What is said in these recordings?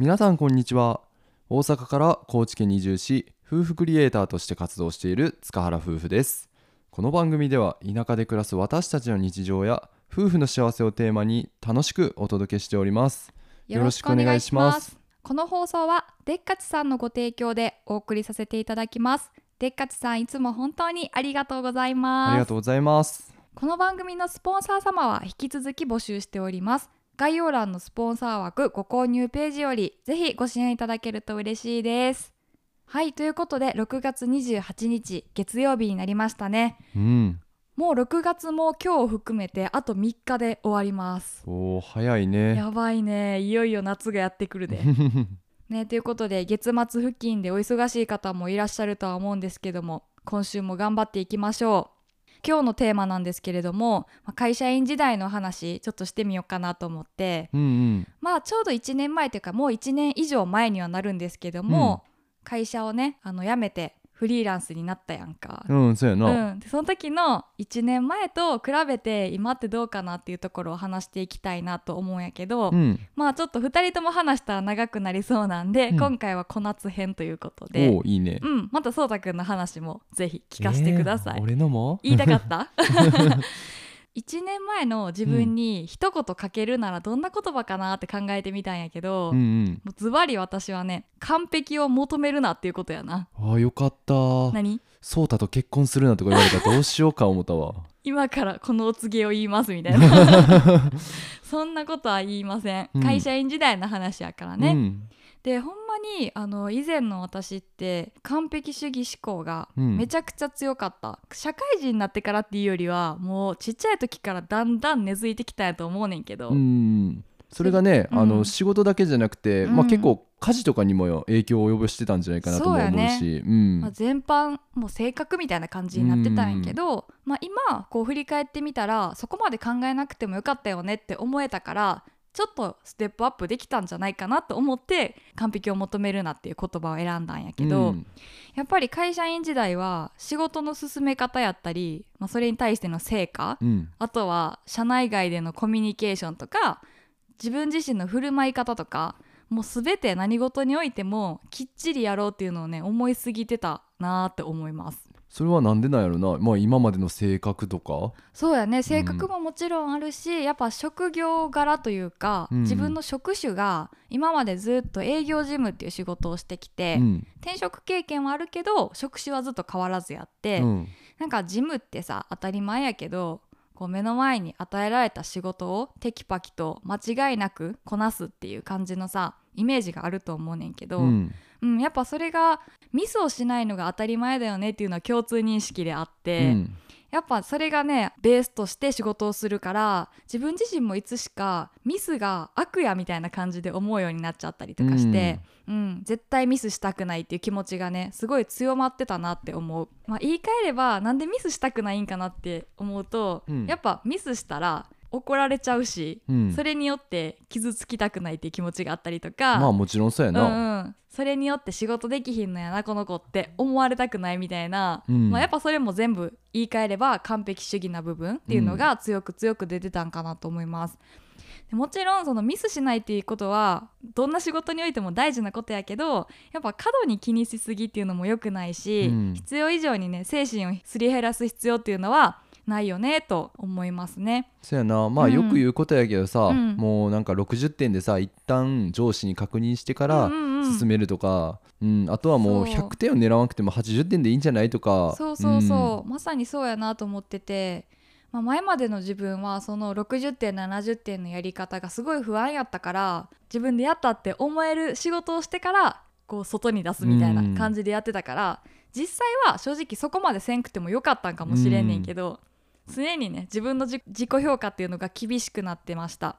皆さんこんにちは。大阪から高知県に移住し夫婦クリエイターとして活動している塚原夫婦です。この番組では田舎で暮らす私たちの日常や夫婦の幸せをテーマに楽しくお届けしております。よろしくお願いします。この放送はでっかちさんのご提供でお送りさせていただきます。でっかちさんいつも本当にありがとうございます。ありがとうございます。この番組のスポンサー様は引き続き募集しております概要欄のスポンサー枠ご購入ページよりぜひご支援いただけると嬉しいです。はいということで6月28日月曜日になりましたね。うん。もう6月も今日を含めてあと3日で終わります。おー早いね。やばいね。いよいよ夏がやってくるで。ねということで月末付近でお忙しい方もいらっしゃるとは思うんですけども今週も頑張っていきましょう今日のテーマなんですけれどもまあ会社員時代の話ちょっとしてみようかなと思って。うんうん。まあちょうど1年前というかもう1年以上前にはなるんですけども、会社をねあの辞めてフリーランスになったやんか。うんそうやな、うん、でその時の1年前と比べて今ってどうかなっていうところを話していきたいなと思うんやけど、うん。まあちょっと2人とも話したら長くなりそうなんで、うん。今回は小夏編ということで、おーいいね。うん、またそうたくんの話もぜひ聞かせてください。えー俺のも？言いたかった？1年前の自分に一言かけるならどんな言葉かなって考えてみたんやけど、うんうん。もうズバリ私はね完璧を求めるなっていうことやな。あーよかった。何？そうたと結婚するなとか言われたらどうしようか思ったわ。今からこのお告げを言いますみたいな。そんなことは言いません、うん。会社員時代の話やからね、うん。でほんまにあの以前の私って完璧主義思考がうん。めちゃくちゃ強かった、社会人になってからっていうよりはもうちっちゃい時からだんだん根付いてきたんやと思うねんけど、うん。それがね、うん。あの仕事だけじゃなくて、まあ、うん結構家事とかにも影響を及ぼしてたんじゃないかなとも思うし。うん。まあ、全般もう性格みたいな感じになってたんやけど、まあ、今こう振り返ってみたらそこまで考えなくてもよかったよねって思えたからちょっとステップアップできたんじゃないかなと思って完璧を求めるなっていう言葉を選んだんやけど、うん。やっぱり会社員時代は仕事の進め方やったり、まあ、それに対しての成果、うん。あとは社内外でのコミュニケーションとか自分自身の振る舞い方とかもう全て何事においてもきっちりやろうっていうのをね思いすぎてたなーって思いますそれはなんでなんやろな、まあ、今までの性格とか。そうやね。性格ももちろんあるし、やっぱ職業柄というか、うん。自分の職種が今までずっと営業事務っていう仕事をしてきて、うん。転職経験はあるけど職種はずっと変わらずやって、うん。なんか事務ってさ当たり前やけどこう目の前に与えられた仕事をテキパキと間違いなくこなすっていう感じのさイメージがあると思うねんけど、ううんんやっぱそれがミスをしないのが当たり前だよねっていうのは共通認識であっうて、ん。やっぱそれがねベースとして仕事をするから自分自身もいつしかミスが悪やみたいな感じで思うようになっちゃったりとかして、うん絶対ミスしたくないっていう気持ちがねすごい強まってたなって思う、まあ、言い換えればなんでミスしたくないんかなって思うと、うん。やっぱミスしたら怒られちゃうし、うん。それによって傷つきたくないっていう気持ちがあったりとか、まあもちろんそうやうんな、うん、それによって仕事できひんのやなこの子って。思われたくないみたいな、うん。まあ、やっぱそれも全部言い換えれば完璧主義な部分っていうのが強く強く出てたんかなと思います。でもちろんそのミスしないっていうことはどんな仕事においても大事なことやけどやっぱ過度に気にしすぎっていうのも良くないし、うん。必要以上にね精神をすり減らす必要っていうのはないよねと思いますね。そうやな。まあうん。よく言うことやけどさ、うん。もうなんか60点でさ一旦上司に確認してからうんうんうん進めるとか、うん。あとはもう100点を狙わなくても80点でいいんじゃないとか。そうそうそう、まさにそうやなと思ってて、まあ、前までの自分はその60点70点のやり方がすごい不安やったから自分でやったって思える仕事をしてからこう外に出すみたいな感じでやってたから、実際は正直そこまでせんくてもよかったんかもしれんねんけど、常にね自分の自自己評価っていうのが厳しくなってました。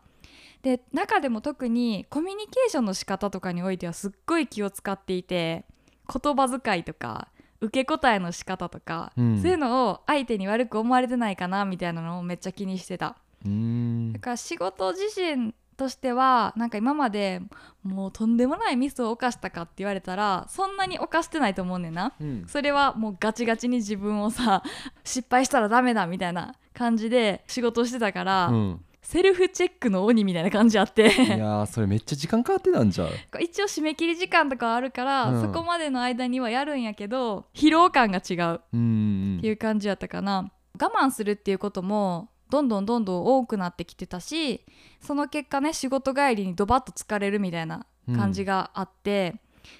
で中でも特にコミュニケーションの仕方とかにおいてはすっごい気を使っていて言葉遣いとか受け答えの仕方とか、うん。そういうのを相手に悪く思われてないかなみたいなのをめっちゃ気にしてた。うん。だから仕事自身としてはなんか今までもうとんでもないミスを犯したかって言われたらそんなに犯してないと思うねんな。うん。それはもうガチガチに自分をさ 失敗したらダメだみたいな感じで仕事をしてたから、うん。セルフチェックの鬼みたいな感じあっいてやーそれめっちゃ時間かかってたんじゃう。一応締め切り時間とかあるから、うん。そこまでの間にはやるんやけど疲労感が違うっうんていう感じやったかな、我慢するっていうこともどんどんどんどん多くなってきてたしその結果ね仕事帰りにドバッと疲れるみたいな感じがあって、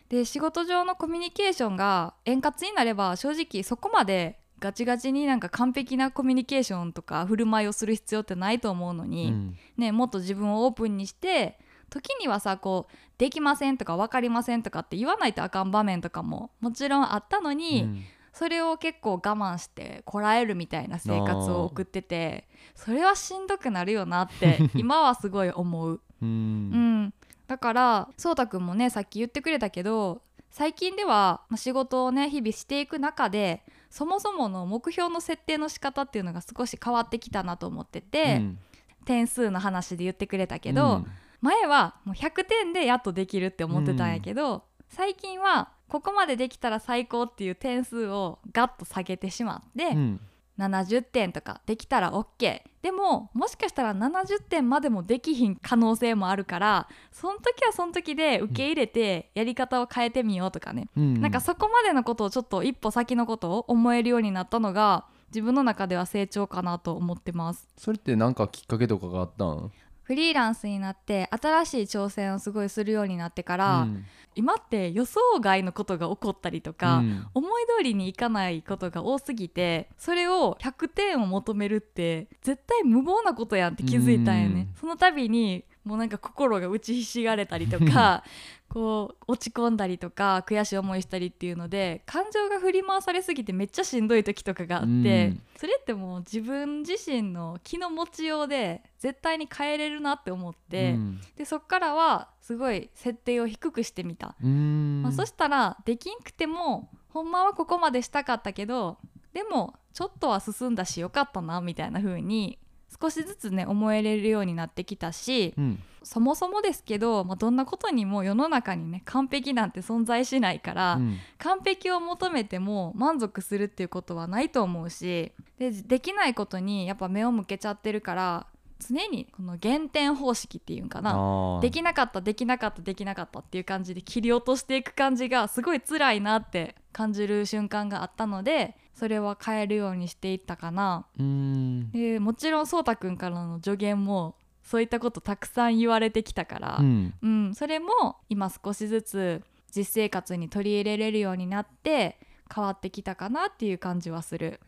で仕事上のコミュニケーションが円滑になれば正直そこまでガチガチになんか完璧なコミュニケーションとか振る舞いをする必要ってないと思うのうに、ん。ね、もっと自分をオープンにして時にはさこう「できません」とか「分かりません」とかって言わないとあかん場面とかももちろんあったのに、うんそれを結構我慢してこらえるみたいな生活を送っててそれはしんどくなるよなって 今はすごい思う。ううん。ん、だからそうたくんもねさっき言ってくれたけど最近ではまあ仕事をね日々していく中でそもそもの目標の設定の仕方っていうのが少し変わってきたなと思ってて、うん。点数の話で言ってくれたけど、前はもう100点でやっとできるって思ってたんやけど、最近はここまでできたら最高っていう点数をガッと下げてしまって、うん。70点とかできたら OK でももしかしたら70点までもできひん可能性もあるからその時はその時で受け入れてやり方を変えてみようとかね、うん。なんかそこまでのことをちょっと一歩先のことを思えるようになったのが自分の中では成長かなと思ってます。それってなんかきっかけとかがあったん？フリーランスになって新しい挑戦をすごいするようになってから、うん。今って予想外のことが起こったりとか、うん。思い通りにいかないことが多すぎてそれを100点を求めるって絶対無謀なことやんって気づいたんよね。うん。その度にもうなんか心が打ちひしがれたりとか こう落ち込んだりとか悔しい思いしたりっていうので感情が振り回されすぎてめっちゃしんどい時とかがあって、うん。それってもう自分自身の気の持ちようで絶対に変えれるなって思って、うん。でそっからはすごい設定を低くしてみた。うん。まあ、そしたらできんくてもほんまはここまでしたかったけどでもちょっとは進んだしよかったなみたいな風に少しずつね思えれるようになってきたしうん。そもそもですけど、まあ、どんなことにも世の中にね完璧なんて存在しないから、うん。完璧を求めても満足するっていうことはないと思うしでできないことにやっぱ目を向けちゃってるから常にこの減点方式っていうんかな。できなかったできなかったできなかったっていう感じで切り落としていく感じがすごい辛いなって感じる瞬間があったのでそれは変えるようにしていったかな。うん。でもちろんそうたくんからの助言もそういったことたくさん言われてきたから、ううんんそれも今少しずつ実生活に取り入れれるようになって変わってきたかなっていう感じはする。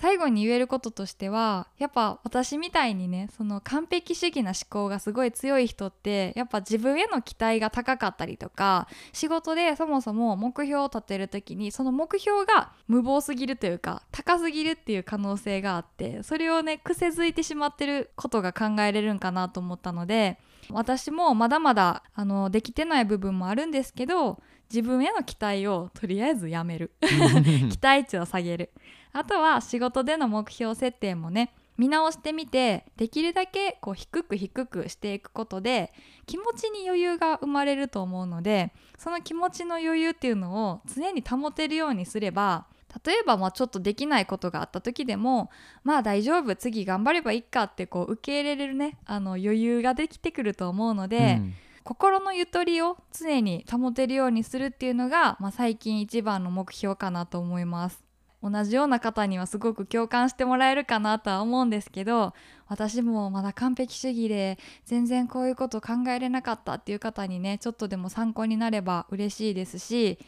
最後に言えることとしてはやっぱ私みたいにねその完璧主義な思考がすごい強い人ってやっぱ自分への期待が高かったりとか仕事でそもそも目標を立てる時にその目標が無謀すぎるというか高すぎるっていう可能性があってそれをね癖づいてしまってることが考えれるんかなと思ったので私もまだまだあのできてない部分もあるんですけど自分への期待をとりあえずやめる。期待値を下げるあとは仕事での目標設定もね見直してみてできるだけこう低く低くしていくことで気持ちに余裕が生まれると思うのでその気持ちの余裕っていうのを常に保てるようにすれば例えばまあちょっとできないことがあった時でもまあ大丈夫次頑張ればいいかってこう受け入れれるねあの余裕ができてくると思うので、うん。心のゆとりを常に保てるようにするっていうのが、まあ、最近一番の目標かなと思います同じような方にはすごく共感してもらえるかなとは思うんですけど私もまだ完璧主義で全然こういうこと考えれなかったっていう方にねちょっとでも参考になれば嬉しいですし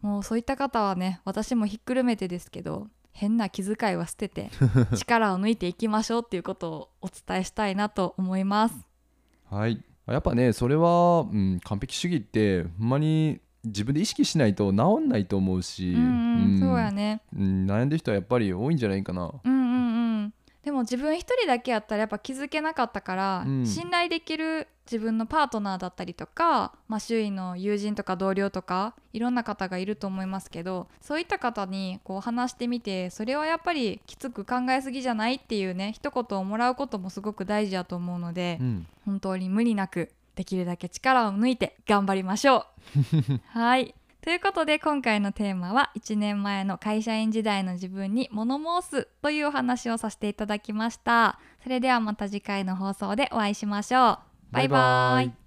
もうそういった方はね私もひっくるめてですけど変な気遣いは捨てて 力を抜いていきましょうっていうことをお伝えしたいなと思います。はいやっぱねそれは、うん、完璧主義ってほんまに自分で意識しないと治んないと思うし、うんうん、ん。そうやね。うん悩んでる人はやっぱり多いんじゃないかな。うんうんうん。でも自分一人だけやったらやっぱ気づけなかったから、うん。信頼できる自分のパートナーだったりとか、まあ、周囲の友人とか同僚とかいろんな方がいると思いますけどそういった方にこう話してみてそれはやっぱりきつく考えすぎじゃないっていうね一言をもらうこともすごく大事だと思うので、うん。本当に無理なくできるだけ力を抜いて頑張りましょう。はい。ということで今回のテーマは1年前の会社員時代の自分に物申すというお話をさせていただきました。それではまた次回の放送でお会いしましょう。バイバイ